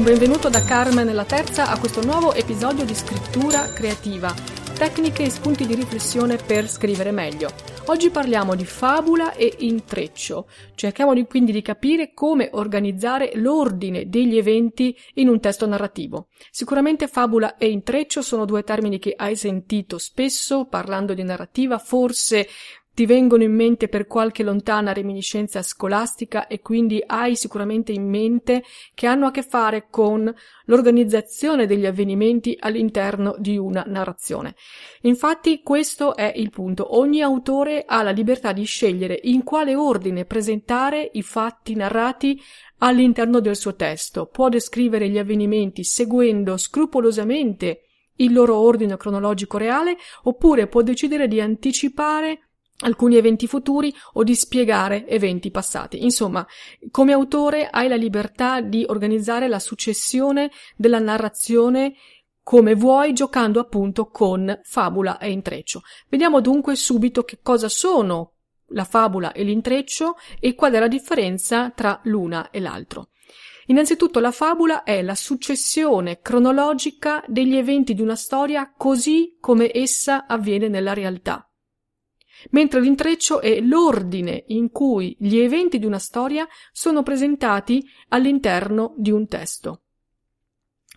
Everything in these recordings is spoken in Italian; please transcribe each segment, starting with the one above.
Un benvenuto da Carmen la Terza a questo nuovo episodio di Scrittura Creativa, tecniche e spunti di riflessione per scrivere meglio. Oggi parliamo di fabula e intreccio. Cerchiamo di, quindi di capire come organizzare l'ordine degli eventi in un testo narrativo. Sicuramente fabula e intreccio sono due termini che hai sentito spesso parlando di narrativa, forse ti vengono in mente per qualche lontana reminiscenza scolastica e quindi hai sicuramente in mente che hanno a che fare con l'organizzazione degli avvenimenti all'interno di una narrazione. Infatti questo è il punto. Ogni autore ha la libertà di scegliere in quale ordine presentare i fatti narrati all'interno del suo testo. Può descrivere gli avvenimenti seguendo scrupolosamente il loro ordine cronologico reale oppure può decidere di anticipare alcuni eventi futuri o di spiegare eventi passati. Insomma, come autore hai la libertà di organizzare la successione della narrazione come vuoi, giocando appunto con fabula e intreccio. Vediamo dunque subito che cosa sono la fabula e l'intreccio e qual è la differenza tra l'una e l'altro. Innanzitutto la fabula è la successione cronologica degli eventi di una storia così come essa avviene nella realtà mentre l'intreccio è l'ordine in cui gli eventi di una storia sono presentati all'interno di un testo.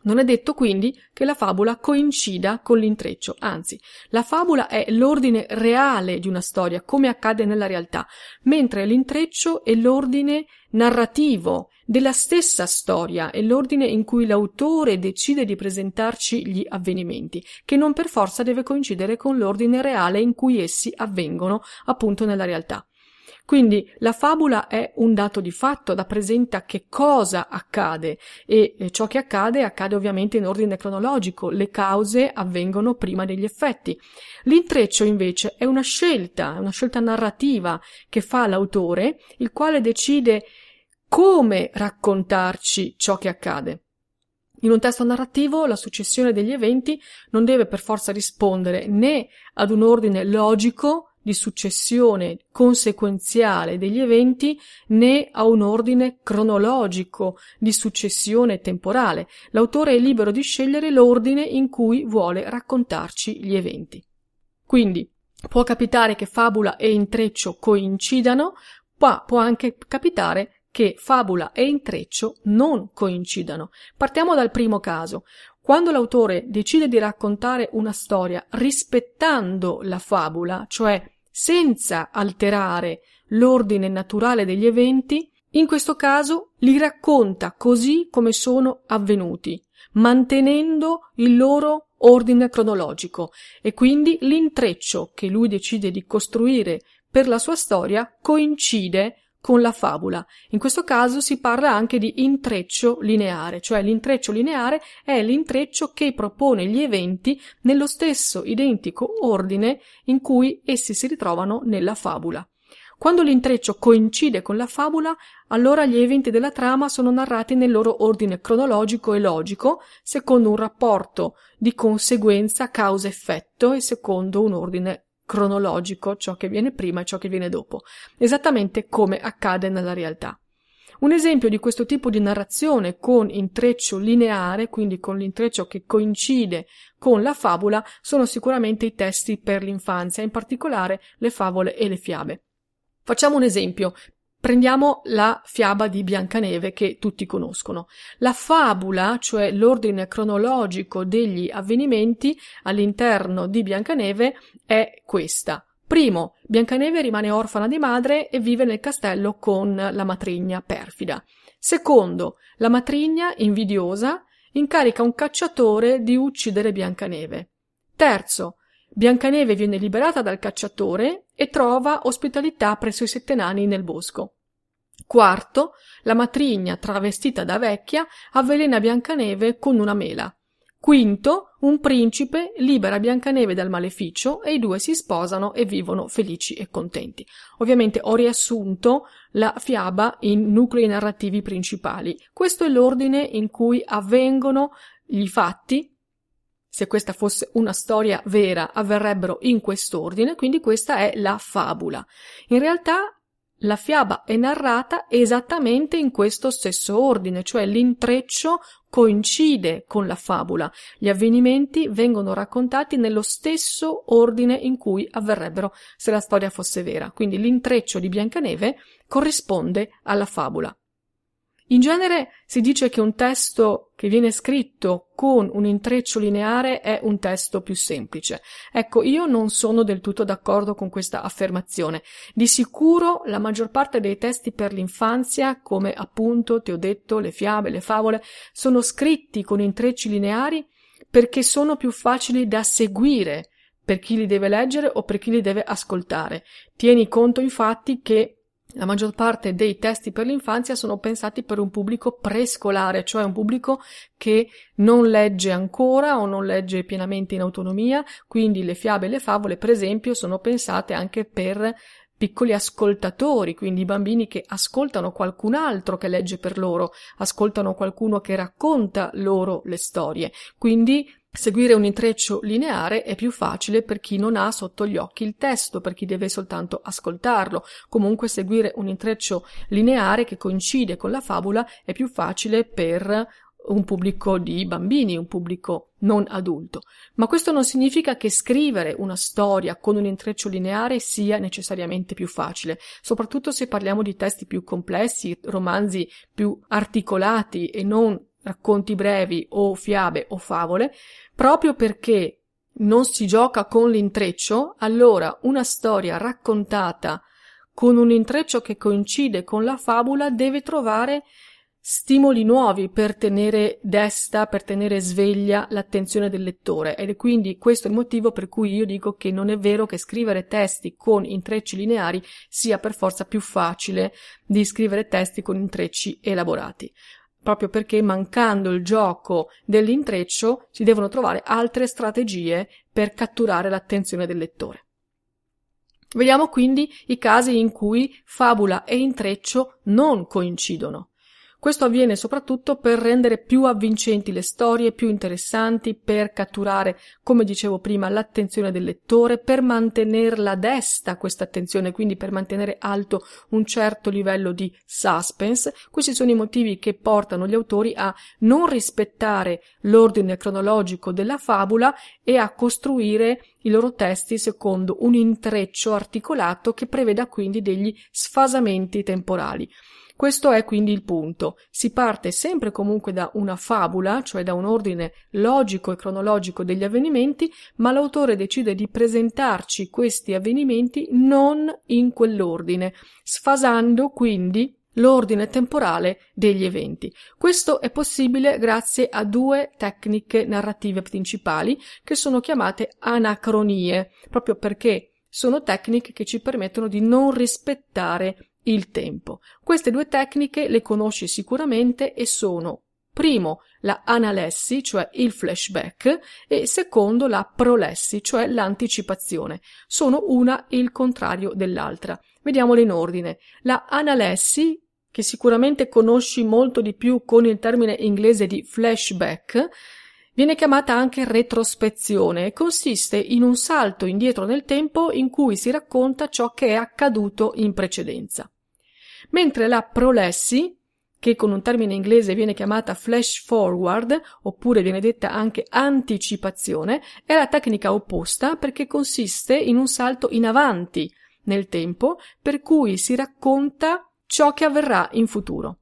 Non è detto quindi che la fabula coincida con l'intreccio, anzi, la fabula è l'ordine reale di una storia, come accade nella realtà, mentre l'intreccio è l'ordine narrativo della stessa storia, è l'ordine in cui l'autore decide di presentarci gli avvenimenti, che non per forza deve coincidere con l'ordine reale in cui essi avvengono appunto nella realtà. Quindi la fabula è un dato di fatto, rappresenta che cosa accade e ciò che accade accade ovviamente in ordine cronologico, le cause avvengono prima degli effetti. L'intreccio invece è una scelta, una scelta narrativa che fa l'autore, il quale decide come raccontarci ciò che accade. In un testo narrativo la successione degli eventi non deve per forza rispondere né ad un ordine logico di successione conseguenziale degli eventi né a un ordine cronologico di successione temporale. L'autore è libero di scegliere l'ordine in cui vuole raccontarci gli eventi. Quindi può capitare che fabula e intreccio coincidano, ma può anche capitare che fabula e intreccio non coincidano. Partiamo dal primo caso. Quando l'autore decide di raccontare una storia rispettando la fabula, cioè senza alterare l'ordine naturale degli eventi, in questo caso li racconta così come sono avvenuti, mantenendo il loro ordine cronologico e quindi l'intreccio che lui decide di costruire per la sua storia coincide con la fabula. In questo caso si parla anche di intreccio lineare, cioè l'intreccio lineare è l'intreccio che propone gli eventi nello stesso identico ordine in cui essi si ritrovano nella fabula. Quando l'intreccio coincide con la fabula, allora gli eventi della trama sono narrati nel loro ordine cronologico e logico, secondo un rapporto di conseguenza causa-effetto e secondo un ordine cronologico, ciò che viene prima e ciò che viene dopo, esattamente come accade nella realtà. Un esempio di questo tipo di narrazione con intreccio lineare, quindi con l'intreccio che coincide con la fabula, sono sicuramente i testi per l'infanzia, in particolare le favole e le fiabe. Facciamo un esempio Prendiamo la fiaba di Biancaneve che tutti conoscono. La fabula, cioè l'ordine cronologico degli avvenimenti all'interno di Biancaneve, è questa. Primo, Biancaneve rimane orfana di madre e vive nel castello con la matrigna perfida. Secondo, la matrigna, invidiosa, incarica un cacciatore di uccidere Biancaneve. Terzo, Biancaneve viene liberata dal cacciatore e trova ospitalità presso i sette nani nel bosco. Quarto, la matrigna, travestita da vecchia, avvelena Biancaneve con una mela. Quinto, un principe libera Biancaneve dal maleficio e i due si sposano e vivono felici e contenti. Ovviamente ho riassunto la fiaba in nuclei narrativi principali. Questo è l'ordine in cui avvengono gli fatti se questa fosse una storia vera, avverrebbero in quest'ordine, quindi questa è la fabula. In realtà la fiaba è narrata esattamente in questo stesso ordine, cioè l'intreccio coincide con la fabula. Gli avvenimenti vengono raccontati nello stesso ordine in cui avverrebbero se la storia fosse vera. Quindi l'intreccio di Biancaneve corrisponde alla fabula. In genere si dice che un testo che viene scritto con un intreccio lineare è un testo più semplice. Ecco, io non sono del tutto d'accordo con questa affermazione. Di sicuro la maggior parte dei testi per l'infanzia, come appunto ti ho detto, le fiabe, le favole, sono scritti con intrecci lineari perché sono più facili da seguire per chi li deve leggere o per chi li deve ascoltare. Tieni conto infatti che la maggior parte dei testi per l'infanzia sono pensati per un pubblico prescolare, cioè un pubblico che non legge ancora o non legge pienamente in autonomia, quindi le fiabe e le favole, per esempio, sono pensate anche per piccoli ascoltatori, quindi bambini che ascoltano qualcun altro che legge per loro, ascoltano qualcuno che racconta loro le storie. Quindi Seguire un intreccio lineare è più facile per chi non ha sotto gli occhi il testo, per chi deve soltanto ascoltarlo. Comunque seguire un intreccio lineare che coincide con la fabula è più facile per un pubblico di bambini, un pubblico non adulto. Ma questo non significa che scrivere una storia con un intreccio lineare sia necessariamente più facile, soprattutto se parliamo di testi più complessi, romanzi più articolati e non racconti brevi o fiabe o favole, proprio perché non si gioca con l'intreccio, allora una storia raccontata con un intreccio che coincide con la fabula deve trovare stimoli nuovi per tenere desta, per tenere sveglia l'attenzione del lettore. Ed è quindi questo il motivo per cui io dico che non è vero che scrivere testi con intrecci lineari sia per forza più facile di scrivere testi con intrecci elaborati proprio perché mancando il gioco dell'intreccio si devono trovare altre strategie per catturare l'attenzione del lettore. Vediamo quindi i casi in cui fabula e intreccio non coincidono. Questo avviene soprattutto per rendere più avvincenti le storie, più interessanti, per catturare, come dicevo prima, l'attenzione del lettore, per mantenerla desta questa attenzione, quindi per mantenere alto un certo livello di suspense. Questi sono i motivi che portano gli autori a non rispettare l'ordine cronologico della fabula e a costruire i loro testi secondo un intreccio articolato che preveda quindi degli sfasamenti temporali. Questo è quindi il punto. Si parte sempre comunque da una fabula, cioè da un ordine logico e cronologico degli avvenimenti, ma l'autore decide di presentarci questi avvenimenti non in quell'ordine, sfasando quindi l'ordine temporale degli eventi. Questo è possibile grazie a due tecniche narrative principali che sono chiamate anacronie, proprio perché sono tecniche che ci permettono di non rispettare il tempo. Queste due tecniche le conosci sicuramente e sono primo la analessi, cioè il flashback, e secondo la prolessi, cioè l'anticipazione. Sono una il contrario dell'altra. Vediamole in ordine. La analessi, che sicuramente conosci molto di più con il termine inglese di flashback, Viene chiamata anche retrospezione e consiste in un salto indietro nel tempo in cui si racconta ciò che è accaduto in precedenza mentre la prolessi, che con un termine inglese viene chiamata flash forward, oppure viene detta anche anticipazione, è la tecnica opposta perché consiste in un salto in avanti nel tempo, per cui si racconta ciò che avverrà in futuro.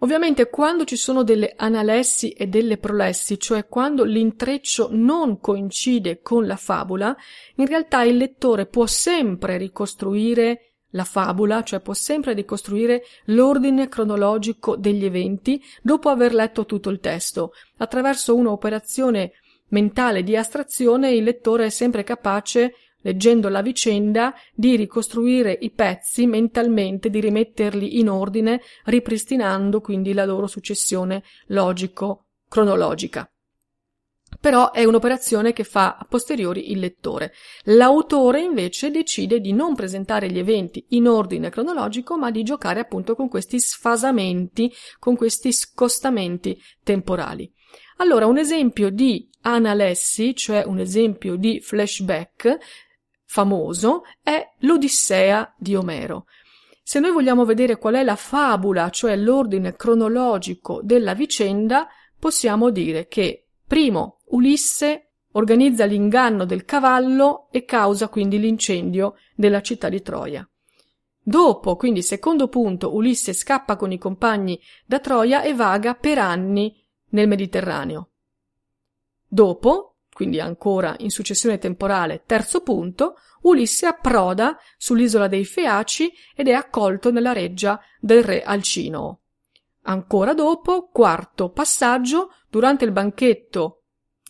Ovviamente quando ci sono delle analessi e delle prolessi, cioè quando l'intreccio non coincide con la fabula, in realtà il lettore può sempre ricostruire la fabula, cioè può sempre ricostruire l'ordine cronologico degli eventi dopo aver letto tutto il testo. Attraverso un'operazione mentale di astrazione il lettore è sempre capace leggendo la vicenda, di ricostruire i pezzi mentalmente, di rimetterli in ordine, ripristinando quindi la loro successione logico-cronologica però è un'operazione che fa a posteriori il lettore. L'autore invece decide di non presentare gli eventi in ordine cronologico, ma di giocare appunto con questi sfasamenti, con questi scostamenti temporali. Allora, un esempio di analessi, cioè un esempio di flashback famoso, è l'Odissea di Omero. Se noi vogliamo vedere qual è la fabula, cioè l'ordine cronologico della vicenda, possiamo dire che primo Ulisse organizza l'inganno del cavallo e causa quindi l'incendio della città di Troia. Dopo, quindi secondo punto, Ulisse scappa con i compagni da Troia e vaga per anni nel Mediterraneo. Dopo, quindi ancora in successione temporale, terzo punto, Ulisse approda sull'isola dei Feaci ed è accolto nella reggia del re Alcinoo. Ancora dopo, quarto passaggio, durante il banchetto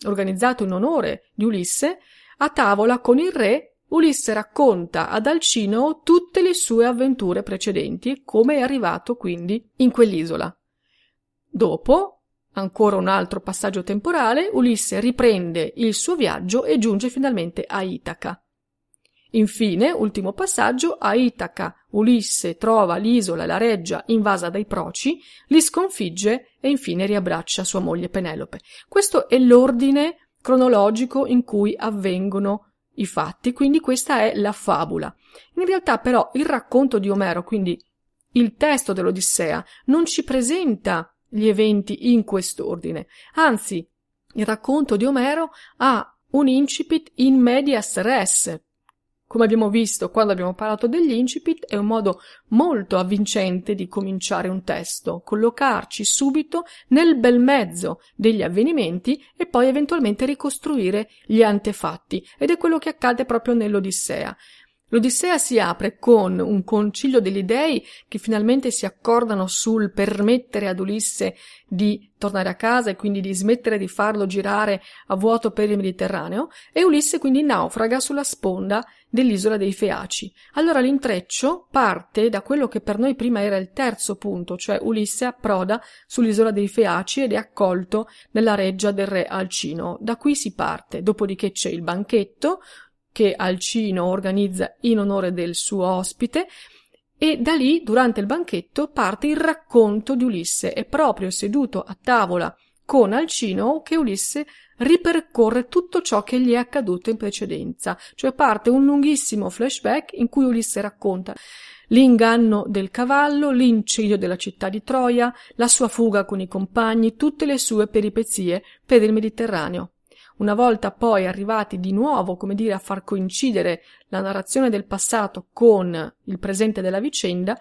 organizzato in onore di Ulisse, a tavola con il re, Ulisse racconta ad Alcinoo tutte le sue avventure precedenti come è arrivato quindi in quell'isola. Dopo, Ancora un altro passaggio temporale, Ulisse riprende il suo viaggio e giunge finalmente a Itaca. Infine, ultimo passaggio, a Itaca Ulisse trova l'isola e la reggia invasa dai proci, li sconfigge e infine riabbraccia sua moglie Penelope. Questo è l'ordine cronologico in cui avvengono i fatti, quindi questa è la fabula. In realtà però il racconto di Omero, quindi il testo dell'Odissea, non ci presenta gli eventi in quest'ordine. Anzi, il racconto di Omero ha un incipit in medias res. Come abbiamo visto quando abbiamo parlato degli incipit, è un modo molto avvincente di cominciare un testo, collocarci subito nel bel mezzo degli avvenimenti e poi eventualmente ricostruire gli antefatti. Ed è quello che accade proprio nell'Odissea. L'Odissea si apre con un concilio degli dei che finalmente si accordano sul permettere ad Ulisse di tornare a casa e quindi di smettere di farlo girare a vuoto per il Mediterraneo e Ulisse quindi naufraga sulla sponda dell'isola dei Feaci. Allora l'intreccio parte da quello che per noi prima era il terzo punto, cioè Ulisse approda sull'isola dei Feaci ed è accolto nella reggia del re Alcino. Da qui si parte, dopodiché c'è il banchetto, che Alcino organizza in onore del suo ospite e da lì, durante il banchetto, parte il racconto di Ulisse. È proprio seduto a tavola con Alcino che Ulisse ripercorre tutto ciò che gli è accaduto in precedenza, cioè parte un lunghissimo flashback in cui Ulisse racconta l'inganno del cavallo, l'incendio della città di Troia, la sua fuga con i compagni, tutte le sue peripezie per il Mediterraneo. Una volta poi arrivati di nuovo, come dire, a far coincidere la narrazione del passato con il presente della vicenda,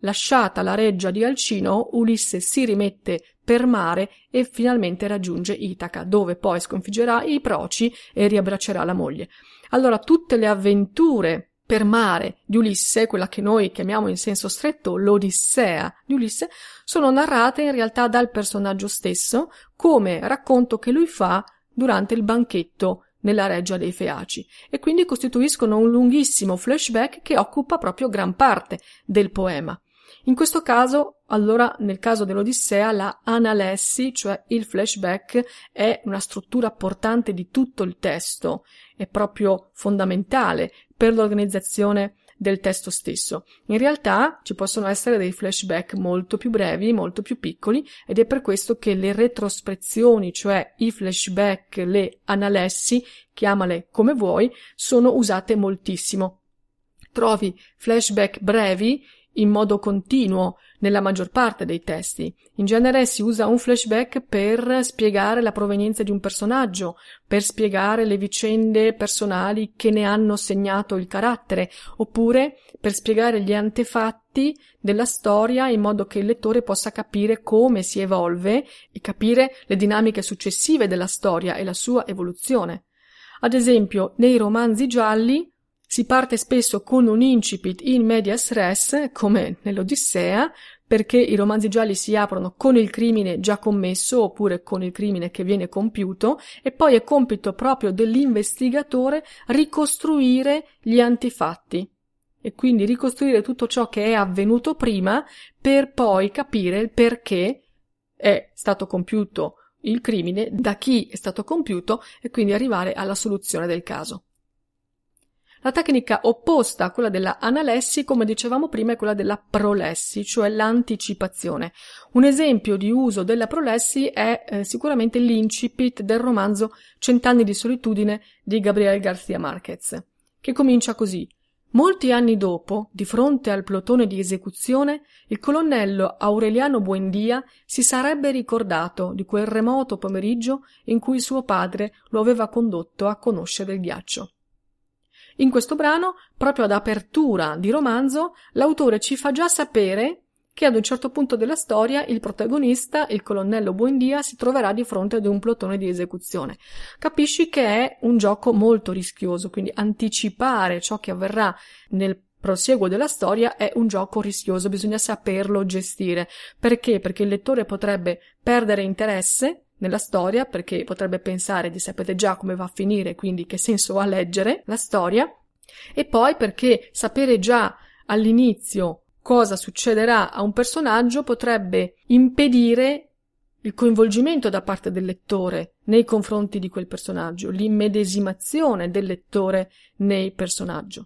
lasciata la reggia di Alcino, Ulisse si rimette per mare e finalmente raggiunge Itaca, dove poi sconfiggerà i proci e riabbraccerà la moglie. Allora tutte le avventure per mare di Ulisse, quella che noi chiamiamo in senso stretto l'Odissea di Ulisse, sono narrate in realtà dal personaggio stesso come racconto che lui fa durante il banchetto nella reggia dei Feaci e quindi costituiscono un lunghissimo flashback che occupa proprio gran parte del poema. In questo caso, allora, nel caso dell'Odissea, la analessi, cioè il flashback, è una struttura portante di tutto il testo, è proprio fondamentale per l'organizzazione del testo stesso. In realtà ci possono essere dei flashback molto più brevi, molto più piccoli ed è per questo che le retrospezioni, cioè i flashback, le analessi, chiamale come vuoi, sono usate moltissimo. Trovi flashback brevi in modo continuo nella maggior parte dei testi. In genere si usa un flashback per spiegare la provenienza di un personaggio, per spiegare le vicende personali che ne hanno segnato il carattere, oppure per spiegare gli antefatti della storia in modo che il lettore possa capire come si evolve e capire le dinamiche successive della storia e la sua evoluzione. Ad esempio, nei romanzi gialli si parte spesso con un incipit in medias res, come nell'Odissea, perché i romanzi gialli si aprono con il crimine già commesso oppure con il crimine che viene compiuto e poi è compito proprio dell'investigatore ricostruire gli antifatti e quindi ricostruire tutto ciò che è avvenuto prima per poi capire il perché è stato compiuto il crimine, da chi è stato compiuto e quindi arrivare alla soluzione del caso. La tecnica opposta a quella della analessi, come dicevamo prima, è quella della prolessi, cioè l'anticipazione. Un esempio di uso della prolessi è eh, sicuramente l'incipit del romanzo Cent'anni di solitudine di Gabriel García Márquez, che comincia così. Molti anni dopo, di fronte al plotone di esecuzione, il colonnello Aureliano Buendia si sarebbe ricordato di quel remoto pomeriggio in cui suo padre lo aveva condotto a conoscere il ghiaccio. In questo brano, proprio ad apertura di romanzo, l'autore ci fa già sapere che ad un certo punto della storia il protagonista, il colonnello Buendia, si troverà di fronte ad un plotone di esecuzione. Capisci che è un gioco molto rischioso, quindi anticipare ciò che avverrà nel prosieguo della storia è un gioco rischioso, bisogna saperlo gestire. Perché? Perché il lettore potrebbe perdere interesse nella storia, perché potrebbe pensare di sapere già come va a finire, quindi che senso ha leggere la storia, e poi perché sapere già all'inizio cosa succederà a un personaggio potrebbe impedire il coinvolgimento da parte del lettore nei confronti di quel personaggio, l'immedesimazione del lettore nei personaggi.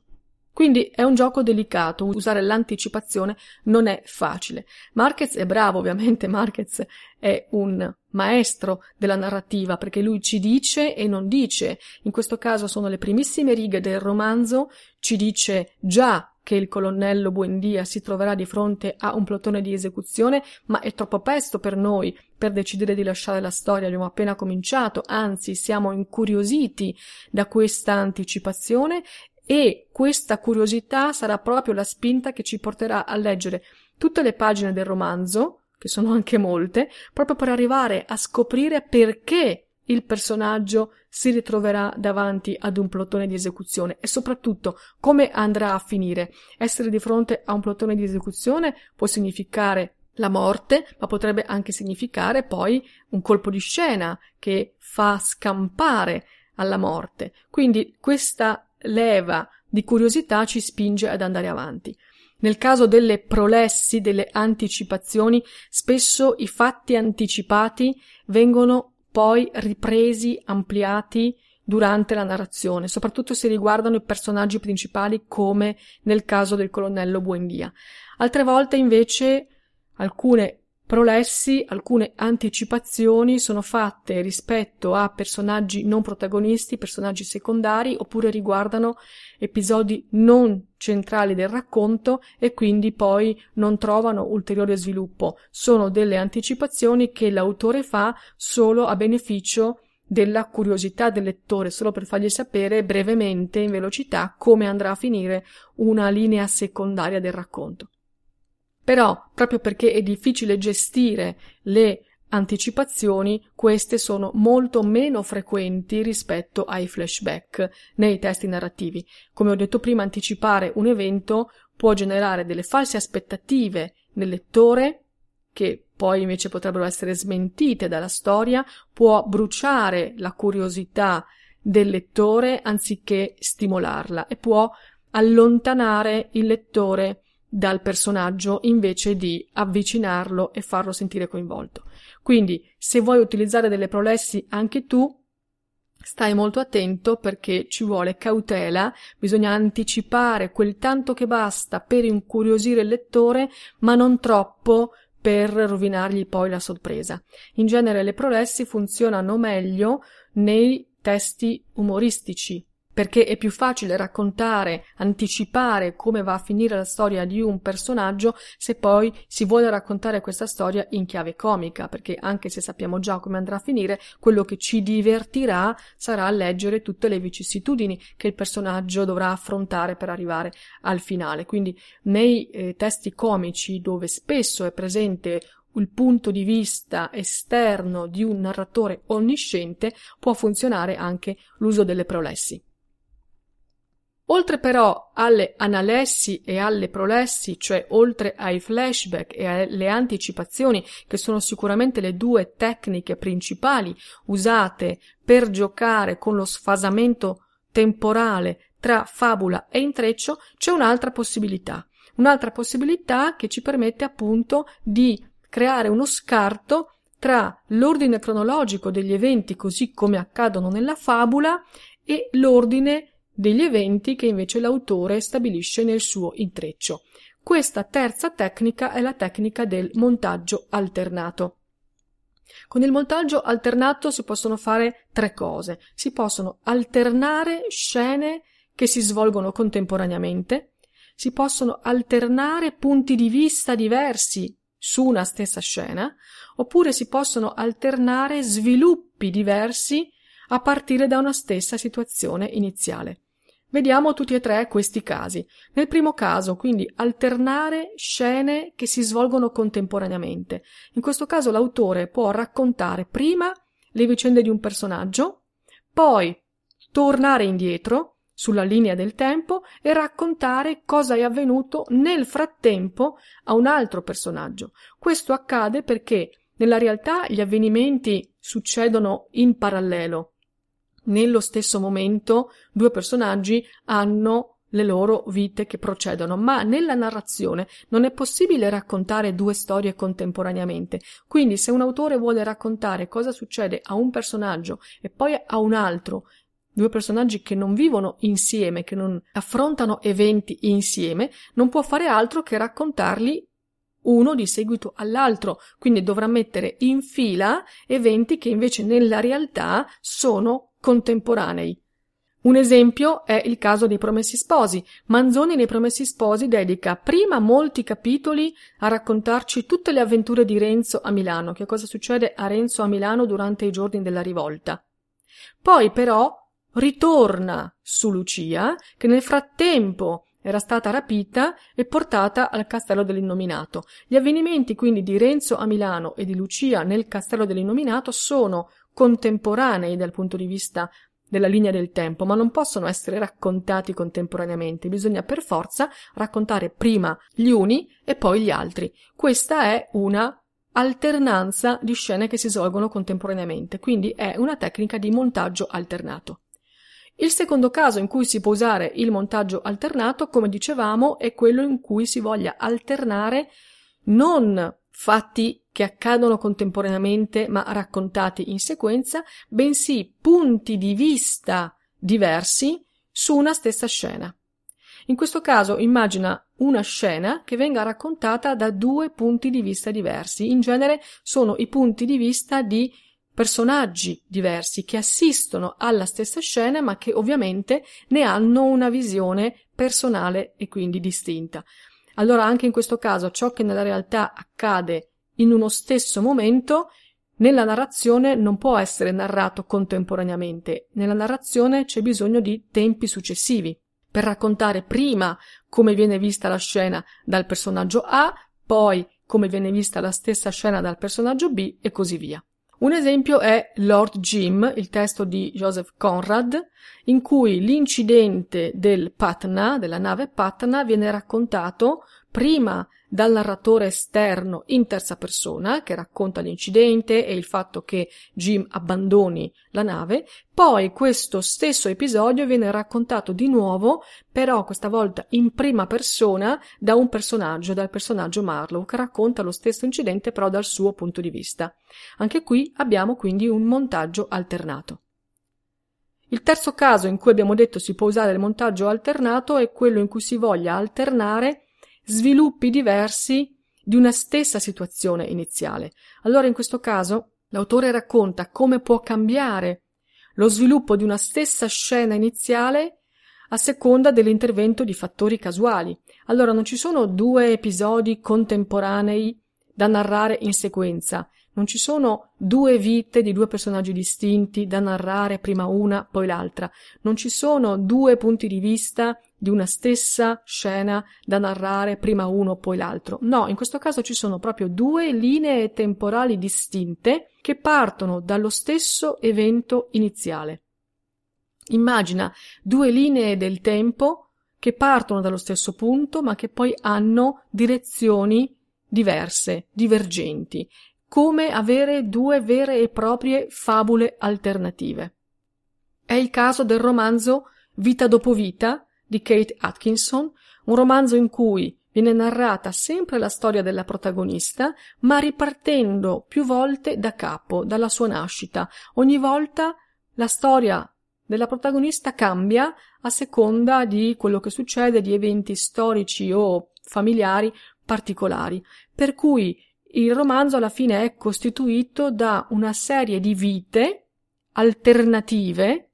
Quindi è un gioco delicato, usare l'anticipazione non è facile. Marquez è bravo, ovviamente Marquez è un maestro della narrativa perché lui ci dice e non dice. In questo caso sono le primissime righe del romanzo, ci dice già che il colonnello Buendia si troverà di fronte a un plotone di esecuzione, ma è troppo presto per noi per decidere di lasciare la storia, abbiamo appena cominciato, anzi siamo incuriositi da questa anticipazione e questa curiosità sarà proprio la spinta che ci porterà a leggere tutte le pagine del romanzo, che sono anche molte, proprio per arrivare a scoprire perché il personaggio si ritroverà davanti ad un plotone di esecuzione e soprattutto come andrà a finire. Essere di fronte a un plotone di esecuzione può significare la morte, ma potrebbe anche significare poi un colpo di scena che fa scampare alla morte. Quindi questa leva di curiosità ci spinge ad andare avanti. Nel caso delle prolessi, delle anticipazioni, spesso i fatti anticipati vengono poi ripresi, ampliati durante la narrazione, soprattutto se riguardano i personaggi principali come nel caso del colonnello Buendia. Altre volte invece alcune prolessi, alcune anticipazioni sono fatte rispetto a personaggi non protagonisti, personaggi secondari, oppure riguardano episodi non centrali del racconto e quindi poi non trovano ulteriore sviluppo. Sono delle anticipazioni che l'autore fa solo a beneficio della curiosità del lettore, solo per fargli sapere brevemente, in velocità, come andrà a finire una linea secondaria del racconto. Però, proprio perché è difficile gestire le anticipazioni, queste sono molto meno frequenti rispetto ai flashback nei testi narrativi. Come ho detto prima, anticipare un evento può generare delle false aspettative nel lettore, che poi invece potrebbero essere smentite dalla storia, può bruciare la curiosità del lettore anziché stimolarla e può allontanare il lettore dal personaggio invece di avvicinarlo e farlo sentire coinvolto. Quindi, se vuoi utilizzare delle prolessi anche tu, stai molto attento perché ci vuole cautela, bisogna anticipare quel tanto che basta per incuriosire il lettore, ma non troppo per rovinargli poi la sorpresa. In genere le prolessi funzionano meglio nei testi umoristici, perché è più facile raccontare, anticipare come va a finire la storia di un personaggio se poi si vuole raccontare questa storia in chiave comica, perché anche se sappiamo già come andrà a finire, quello che ci divertirà sarà leggere tutte le vicissitudini che il personaggio dovrà affrontare per arrivare al finale. Quindi nei eh, testi comici dove spesso è presente il punto di vista esterno di un narratore onnisciente può funzionare anche l'uso delle prolessi. Oltre però alle analessi e alle prolessi, cioè oltre ai flashback e alle anticipazioni, che sono sicuramente le due tecniche principali usate per giocare con lo sfasamento temporale tra fabula e intreccio, c'è un'altra possibilità. Un'altra possibilità che ci permette appunto di creare uno scarto tra l'ordine cronologico degli eventi così come accadono nella fabula e l'ordine degli eventi che invece l'autore stabilisce nel suo intreccio. Questa terza tecnica è la tecnica del montaggio alternato. Con il montaggio alternato si possono fare tre cose. Si possono alternare scene che si svolgono contemporaneamente, si possono alternare punti di vista diversi su una stessa scena, oppure si possono alternare sviluppi diversi a partire da una stessa situazione iniziale. Vediamo tutti e tre questi casi. Nel primo caso, quindi, alternare scene che si svolgono contemporaneamente. In questo caso l'autore può raccontare prima le vicende di un personaggio, poi tornare indietro sulla linea del tempo e raccontare cosa è avvenuto nel frattempo a un altro personaggio. Questo accade perché nella realtà gli avvenimenti succedono in parallelo, nello stesso momento due personaggi hanno le loro vite che procedono, ma nella narrazione non è possibile raccontare due storie contemporaneamente. Quindi se un autore vuole raccontare cosa succede a un personaggio e poi a un altro, due personaggi che non vivono insieme, che non affrontano eventi insieme, non può fare altro che raccontarli uno di seguito all'altro, quindi dovrà mettere in fila eventi che invece nella realtà sono contemporanei. Un esempio è il caso dei Promessi Sposi. Manzoni nei Promessi Sposi dedica prima molti capitoli a raccontarci tutte le avventure di Renzo a Milano, che cosa succede a Renzo a Milano durante i giorni della rivolta. Poi però ritorna su Lucia, che nel frattempo era stata rapita e portata al castello dell'innominato. Gli avvenimenti quindi di Renzo a Milano e di Lucia nel castello dell'innominato sono contemporanei dal punto di vista della linea del tempo, ma non possono essere raccontati contemporaneamente, bisogna per forza raccontare prima gli uni e poi gli altri. Questa è una alternanza di scene che si svolgono contemporaneamente, quindi è una tecnica di montaggio alternato. Il secondo caso in cui si può usare il montaggio alternato, come dicevamo, è quello in cui si voglia alternare non fatti che accadono contemporaneamente ma raccontati in sequenza, bensì punti di vista diversi su una stessa scena. In questo caso immagina una scena che venga raccontata da due punti di vista diversi. In genere sono i punti di vista di personaggi diversi che assistono alla stessa scena ma che ovviamente ne hanno una visione personale e quindi distinta. Allora anche in questo caso ciò che nella realtà accade in uno stesso momento nella narrazione non può essere narrato contemporaneamente. Nella narrazione c'è bisogno di tempi successivi per raccontare prima come viene vista la scena dal personaggio A, poi come viene vista la stessa scena dal personaggio B e così via. Un esempio è Lord Jim, il testo di Joseph Conrad, in cui l'incidente del Patna, della nave Patna, viene raccontato prima dal narratore esterno in terza persona, che racconta l'incidente e il fatto che Jim abbandoni la nave, poi questo stesso episodio viene raccontato di nuovo, però questa volta in prima persona, da un personaggio, dal personaggio Marlowe, che racconta lo stesso incidente però dal suo punto di vista. Anche qui abbiamo quindi un montaggio alternato. Il terzo caso in cui abbiamo detto si può usare il montaggio alternato è quello in cui si voglia alternare sviluppi diversi di una stessa situazione iniziale. Allora in questo caso l'autore racconta come può cambiare lo sviluppo di una stessa scena iniziale a seconda dell'intervento di fattori casuali. Allora non ci sono due episodi contemporanei da narrare in sequenza, non ci sono due vite di due personaggi distinti da narrare prima una, poi l'altra. Non ci sono due punti di vista di una stessa scena da narrare prima uno, poi l'altro. No, in questo caso ci sono proprio due linee temporali distinte che partono dallo stesso evento iniziale. Immagina due linee del tempo che partono dallo stesso punto ma che poi hanno direzioni diverse, divergenti come avere due vere e proprie fabule alternative. È il caso del romanzo Vita dopo vita di Kate Atkinson, un romanzo in cui viene narrata sempre la storia della protagonista, ma ripartendo più volte da capo, dalla sua nascita. Ogni volta la storia della protagonista cambia a seconda di quello che succede, di eventi storici o familiari particolari, per cui il romanzo alla fine è costituito da una serie di vite alternative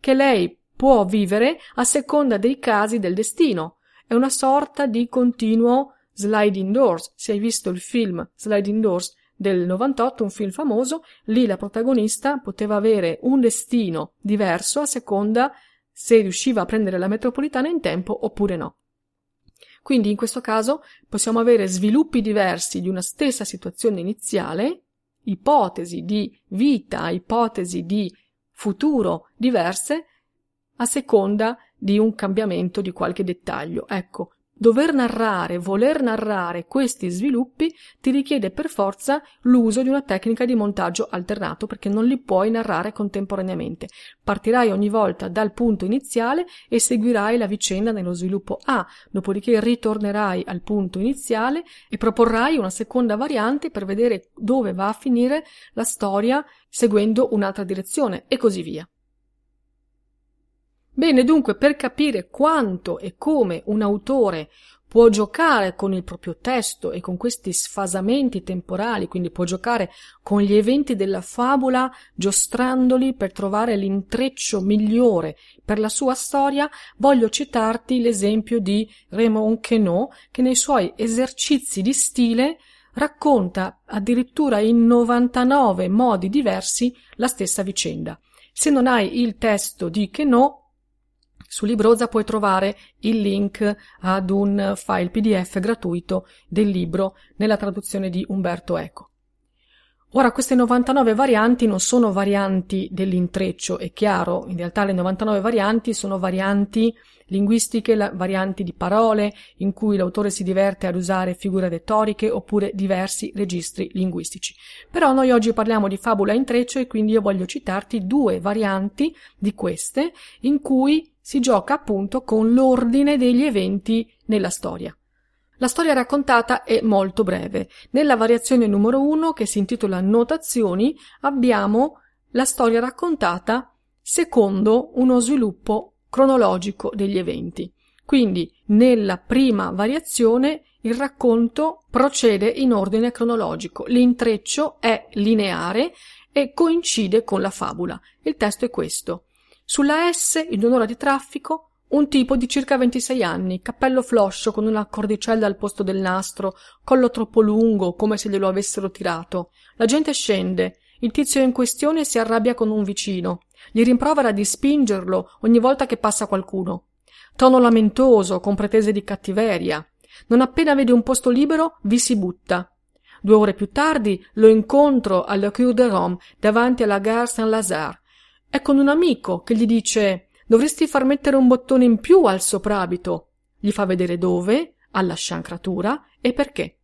che lei può vivere a seconda dei casi del destino. È una sorta di continuo sliding doors. Se hai visto il film Sliding Doors del 98, un film famoso, lì la protagonista poteva avere un destino diverso a seconda se riusciva a prendere la metropolitana in tempo oppure no. Quindi in questo caso possiamo avere sviluppi diversi di una stessa situazione iniziale, ipotesi di vita, ipotesi di futuro diverse a seconda di un cambiamento di qualche dettaglio. Ecco, Dover narrare, voler narrare questi sviluppi ti richiede per forza l'uso di una tecnica di montaggio alternato perché non li puoi narrare contemporaneamente. Partirai ogni volta dal punto iniziale e seguirai la vicenda nello sviluppo A, dopodiché ritornerai al punto iniziale e proporrai una seconda variante per vedere dove va a finire la storia seguendo un'altra direzione e così via. Bene, dunque, per capire quanto e come un autore può giocare con il proprio testo e con questi sfasamenti temporali, quindi può giocare con gli eventi della favola, giostrandoli per trovare l'intreccio migliore per la sua storia, voglio citarti l'esempio di Raymond Queneau, che nei suoi esercizi di stile racconta addirittura in 99 modi diversi la stessa vicenda. Se non hai il testo di Queneau, su Libroza puoi trovare il link ad un file PDF gratuito del libro nella traduzione di Umberto Eco. Ora, queste 99 varianti non sono varianti dell'intreccio, è chiaro, in realtà le 99 varianti sono varianti linguistiche, varianti di parole, in cui l'autore si diverte ad usare figure retoriche oppure diversi registri linguistici. Però noi oggi parliamo di fabula intreccio e quindi io voglio citarti due varianti di queste in cui si gioca appunto con l'ordine degli eventi nella storia. La storia raccontata è molto breve. Nella variazione numero 1, che si intitola Notazioni, abbiamo la storia raccontata secondo uno sviluppo cronologico degli eventi. Quindi, nella prima variazione, il racconto procede in ordine cronologico. L'intreccio è lineare e coincide con la fabula. Il testo è questo. Sulla S, in un'ora di traffico, un tipo di circa 26 anni, cappello floscio con una cordicella al posto del nastro, collo troppo lungo, come se glielo avessero tirato. La gente scende. Il tizio in questione si arrabbia con un vicino. Gli rimprovera di spingerlo ogni volta che passa qualcuno. Tono lamentoso, con pretese di cattiveria. Non appena vede un posto libero, vi si butta. Due ore più tardi lo incontro alla Cour de Rome, davanti alla Gare Saint-Lazare. È con un amico che gli dice dovresti far mettere un bottone in più al soprabito. Gli fa vedere dove, alla sciancratura e perché.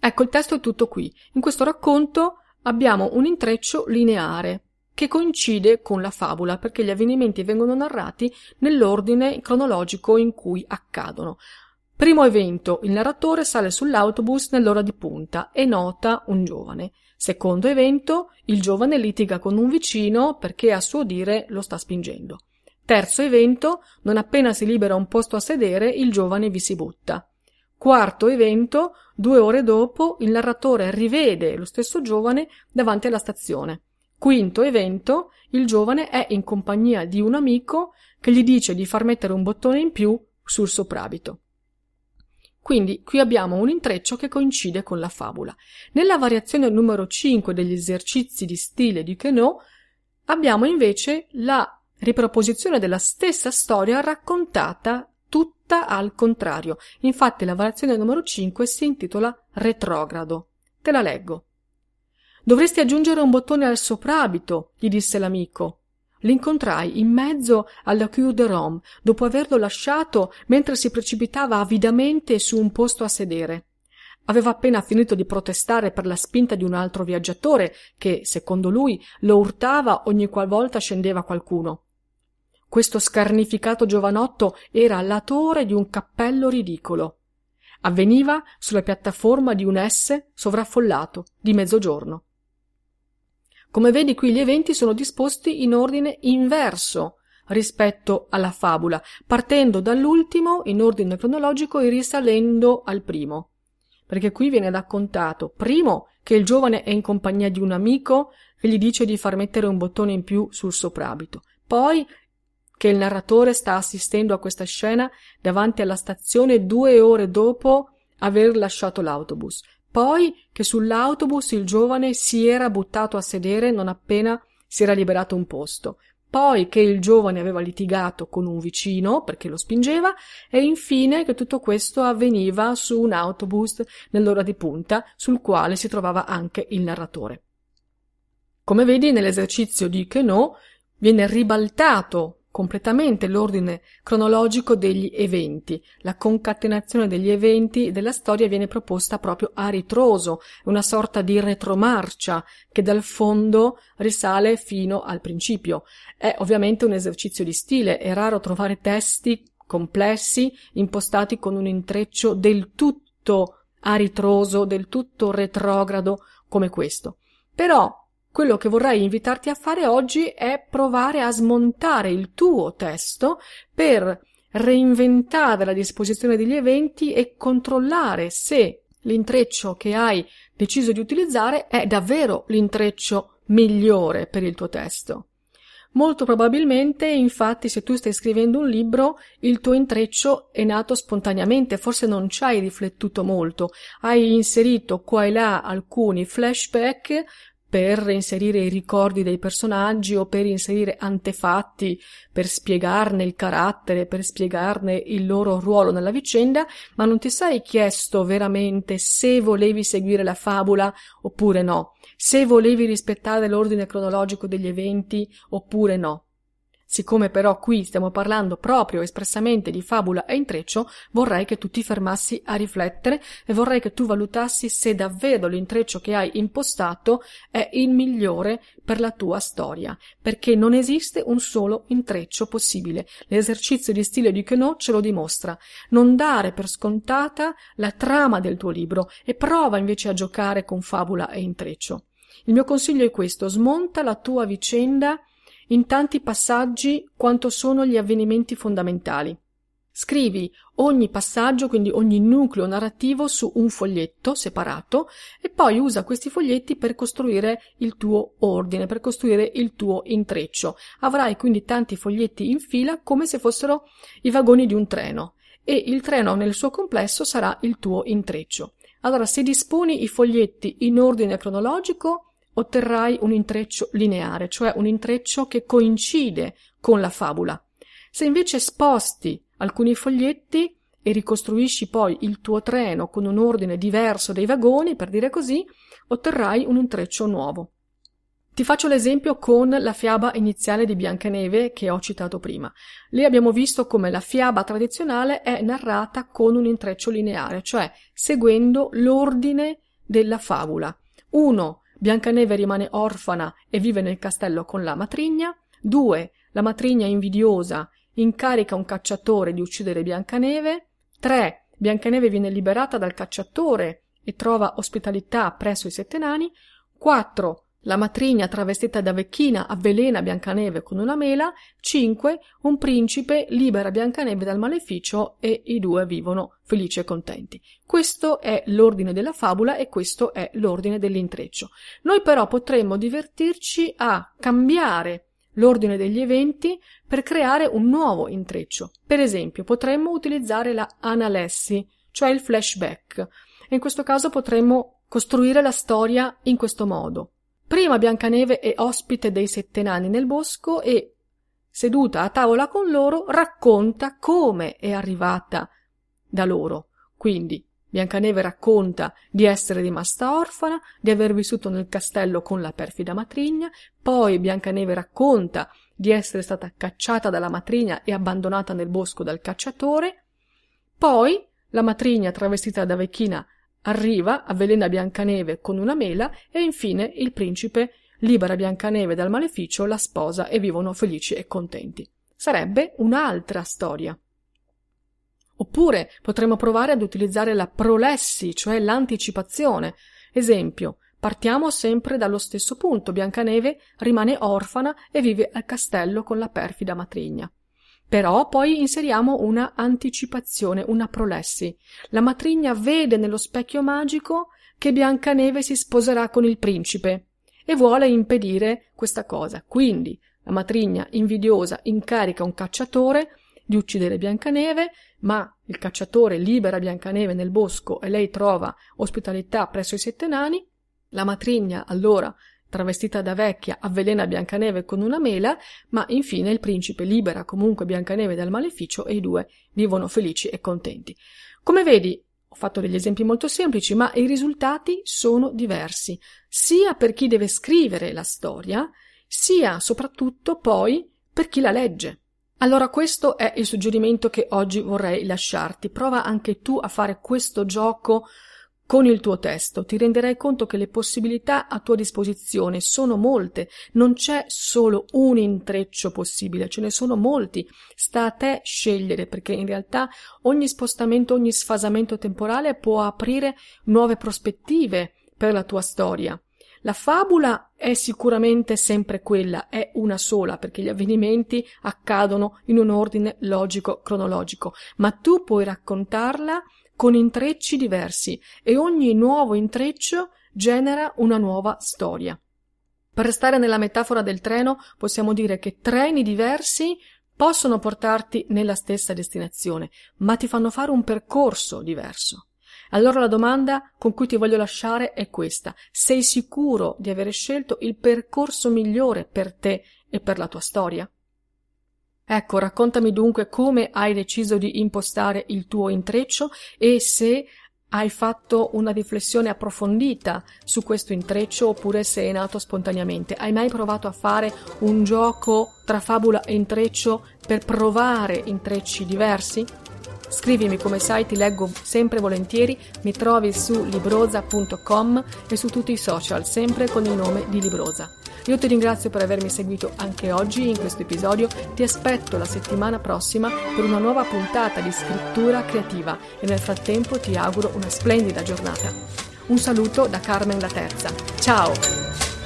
Ecco, il testo è tutto qui. In questo racconto abbiamo un intreccio lineare che coincide con la fabula perché gli avvenimenti vengono narrati nell'ordine cronologico in cui accadono. Primo evento, il narratore sale sull'autobus nell'ora di punta e nota un giovane. Secondo evento, il giovane litiga con un vicino perché a suo dire lo sta spingendo. Terzo evento, non appena si libera un posto a sedere, il giovane vi si butta. Quarto evento, due ore dopo, il narratore rivede lo stesso giovane davanti alla stazione. Quinto evento, il giovane è in compagnia di un amico che gli dice di far mettere un bottone in più sul soprabito. Quindi qui abbiamo un intreccio che coincide con la fabula. Nella variazione numero 5 degli esercizi di stile di Queneau abbiamo invece la riproposizione della stessa storia raccontata tutta al contrario. Infatti la variazione numero 5 si intitola Retrogrado. Te la leggo. Dovresti aggiungere un bottone al soprabito, gli disse l'amico. L'incontrai in mezzo alla Cour de Rome, dopo averlo lasciato mentre si precipitava avidamente su un posto a sedere. Aveva appena finito di protestare per la spinta di un altro viaggiatore che, secondo lui, lo urtava ogni qualvolta scendeva qualcuno. Questo scarnificato giovanotto era latore di un cappello ridicolo. Avveniva sulla piattaforma di un S sovraffollato di mezzogiorno. Come vedi qui gli eventi sono disposti in ordine inverso rispetto alla fabula, partendo dall'ultimo in ordine cronologico e risalendo al primo. Perché qui viene raccontato, primo, che il giovane è in compagnia di un amico che gli dice di far mettere un bottone in più sul soprabito. Poi che il narratore sta assistendo a questa scena davanti alla stazione due ore dopo aver lasciato l'autobus. Poi che sull'autobus il giovane si era buttato a sedere non appena si era liberato un posto poi che il giovane aveva litigato con un vicino perché lo spingeva e infine che tutto questo avveniva su un autobus nell'ora di punta sul quale si trovava anche il narratore. Come vedi nell'esercizio di Queneau viene ribaltato completamente l'ordine cronologico degli eventi. La concatenazione degli eventi della storia viene proposta proprio a ritroso, una sorta di retromarcia che dal fondo risale fino al principio. È ovviamente un esercizio di stile, è raro trovare testi complessi impostati con un intreccio del tutto a ritroso, del tutto retrogrado come questo. Però quello che vorrei invitarti a fare oggi è provare a smontare il tuo testo per reinventare la disposizione degli eventi e controllare se l'intreccio che hai deciso di utilizzare è davvero l'intreccio migliore per il tuo testo. Molto probabilmente, infatti, se tu stai scrivendo un libro, il tuo intreccio è nato spontaneamente, forse non ci hai riflettuto molto, hai inserito qua e là alcuni flashback per inserire i ricordi dei personaggi o per inserire antefatti, per spiegarne il carattere, per spiegarne il loro ruolo nella vicenda, ma non ti sei chiesto veramente se volevi seguire la fabula oppure no, se volevi rispettare l'ordine cronologico degli eventi oppure no. Siccome però qui stiamo parlando proprio espressamente di fabula e intreccio, vorrei che tu ti fermassi a riflettere e vorrei che tu valutassi se davvero l'intreccio che hai impostato è il migliore per la tua storia, perché non esiste un solo intreccio possibile. L'esercizio di stile di Queneau ce lo dimostra. Non dare per scontata la trama del tuo libro e prova invece a giocare con fabula e intreccio. Il mio consiglio è questo, smonta la tua vicenda in tanti passaggi quanto sono gli avvenimenti fondamentali. Scrivi ogni passaggio, quindi ogni nucleo narrativo su un foglietto separato e poi usa questi foglietti per costruire il tuo ordine, per costruire il tuo intreccio. Avrai quindi tanti foglietti in fila come se fossero i vagoni di un treno e il treno nel suo complesso sarà il tuo intreccio. Allora, se disponi i foglietti in ordine cronologico, otterrai un intreccio lineare, cioè un intreccio che coincide con la fabula. Se invece sposti alcuni foglietti e ricostruisci poi il tuo treno con un ordine diverso dei vagoni, per dire così, otterrai un intreccio nuovo. Ti faccio l'esempio con la fiaba iniziale di Biancaneve che ho citato prima. Lì abbiamo visto come la fiaba tradizionale è narrata con un intreccio lineare, cioè seguendo l'ordine della fabula. Uno Biancaneve rimane orfana e vive nel castello con la matrigna. 2. La matrigna invidiosa incarica un cacciatore di uccidere Biancaneve. 3. Biancaneve viene liberata dal cacciatore e trova ospitalità presso i sette nani. 4. La matrigna travestita da vecchina avvelena Biancaneve con una mela. 5. Un principe libera Biancaneve dal maleficio e i due vivono felici e contenti. Questo è l'ordine della fabula e questo è l'ordine dell'intreccio. Noi però potremmo divertirci a cambiare l'ordine degli eventi per creare un nuovo intreccio. Per esempio, potremmo utilizzare la analessi, cioè il flashback. In questo caso potremmo costruire la storia in questo modo. Prima Biancaneve è ospite dei sette nani nel bosco e, seduta a tavola con loro, racconta come è arrivata da loro. Quindi Biancaneve racconta di essere rimasta orfana, di aver vissuto nel castello con la perfida matrigna, poi Biancaneve racconta di essere stata cacciata dalla matrigna e abbandonata nel bosco dal cacciatore, poi la matrigna travestita da vecchina Arriva, avvelena Biancaneve con una mela e infine il principe libera Biancaneve dal maleficio, la sposa e vivono felici e contenti. Sarebbe un'altra storia. Oppure potremmo provare ad utilizzare la prolessi, cioè l'anticipazione. Esempio, partiamo sempre dallo stesso punto. Biancaneve rimane orfana e vive al castello con la perfida matrigna. Però poi inseriamo una anticipazione, una prolessi. La matrigna vede nello specchio magico che Biancaneve si sposerà con il principe e vuole impedire questa cosa. Quindi La matrigna invidiosa incarica un cacciatore di uccidere Biancaneve, ma il cacciatore libera Biancaneve nel bosco e lei trova ospitalità presso i sette nani. La matrigna allora travestita da vecchia, avvelena Biancaneve con una mela, ma infine il principe libera comunque Biancaneve dal maleficio e i due vivono felici e contenti. Come vedi, ho fatto degli esempi molto semplici, ma i risultati sono diversi, sia per chi deve scrivere la storia, sia soprattutto poi per chi la legge. Allora questo è il suggerimento che oggi vorrei lasciarti. Prova anche tu a fare questo gioco con il tuo testo ti renderai conto che le possibilità a tua disposizione sono molte, non c'è solo un intreccio possibile, ce ne sono molti. Sta a te scegliere perché in realtà ogni spostamento, ogni sfasamento temporale può aprire nuove prospettive per la tua storia. La fabula è sicuramente sempre quella, è una sola, perché gli avvenimenti accadono in un ordine logico cronologico, ma tu puoi raccontarla con intrecci diversi e ogni nuovo intreccio genera una nuova storia. Per restare nella metafora del treno, possiamo dire che treni diversi possono portarti nella stessa destinazione, ma ti fanno fare un percorso diverso. Allora la domanda con cui ti voglio lasciare è questa. Sei sicuro di avere scelto il percorso migliore per te e per la tua storia? Ecco, raccontami dunque come hai deciso di impostare il tuo intreccio e se hai fatto una riflessione approfondita su questo intreccio oppure se è nato spontaneamente. Hai mai provato a fare un gioco tra fabula e intreccio per provare intrecci diversi? Scrivimi come sai, ti leggo sempre volentieri, mi trovi su libroza.com e su tutti i social, sempre con il nome di Libroza. Io ti ringrazio per avermi seguito anche oggi in questo episodio, ti aspetto la settimana prossima per una nuova puntata di scrittura creativa e nel frattempo ti auguro una splendida giornata. Un saluto da Carmen la Terza. Ciao!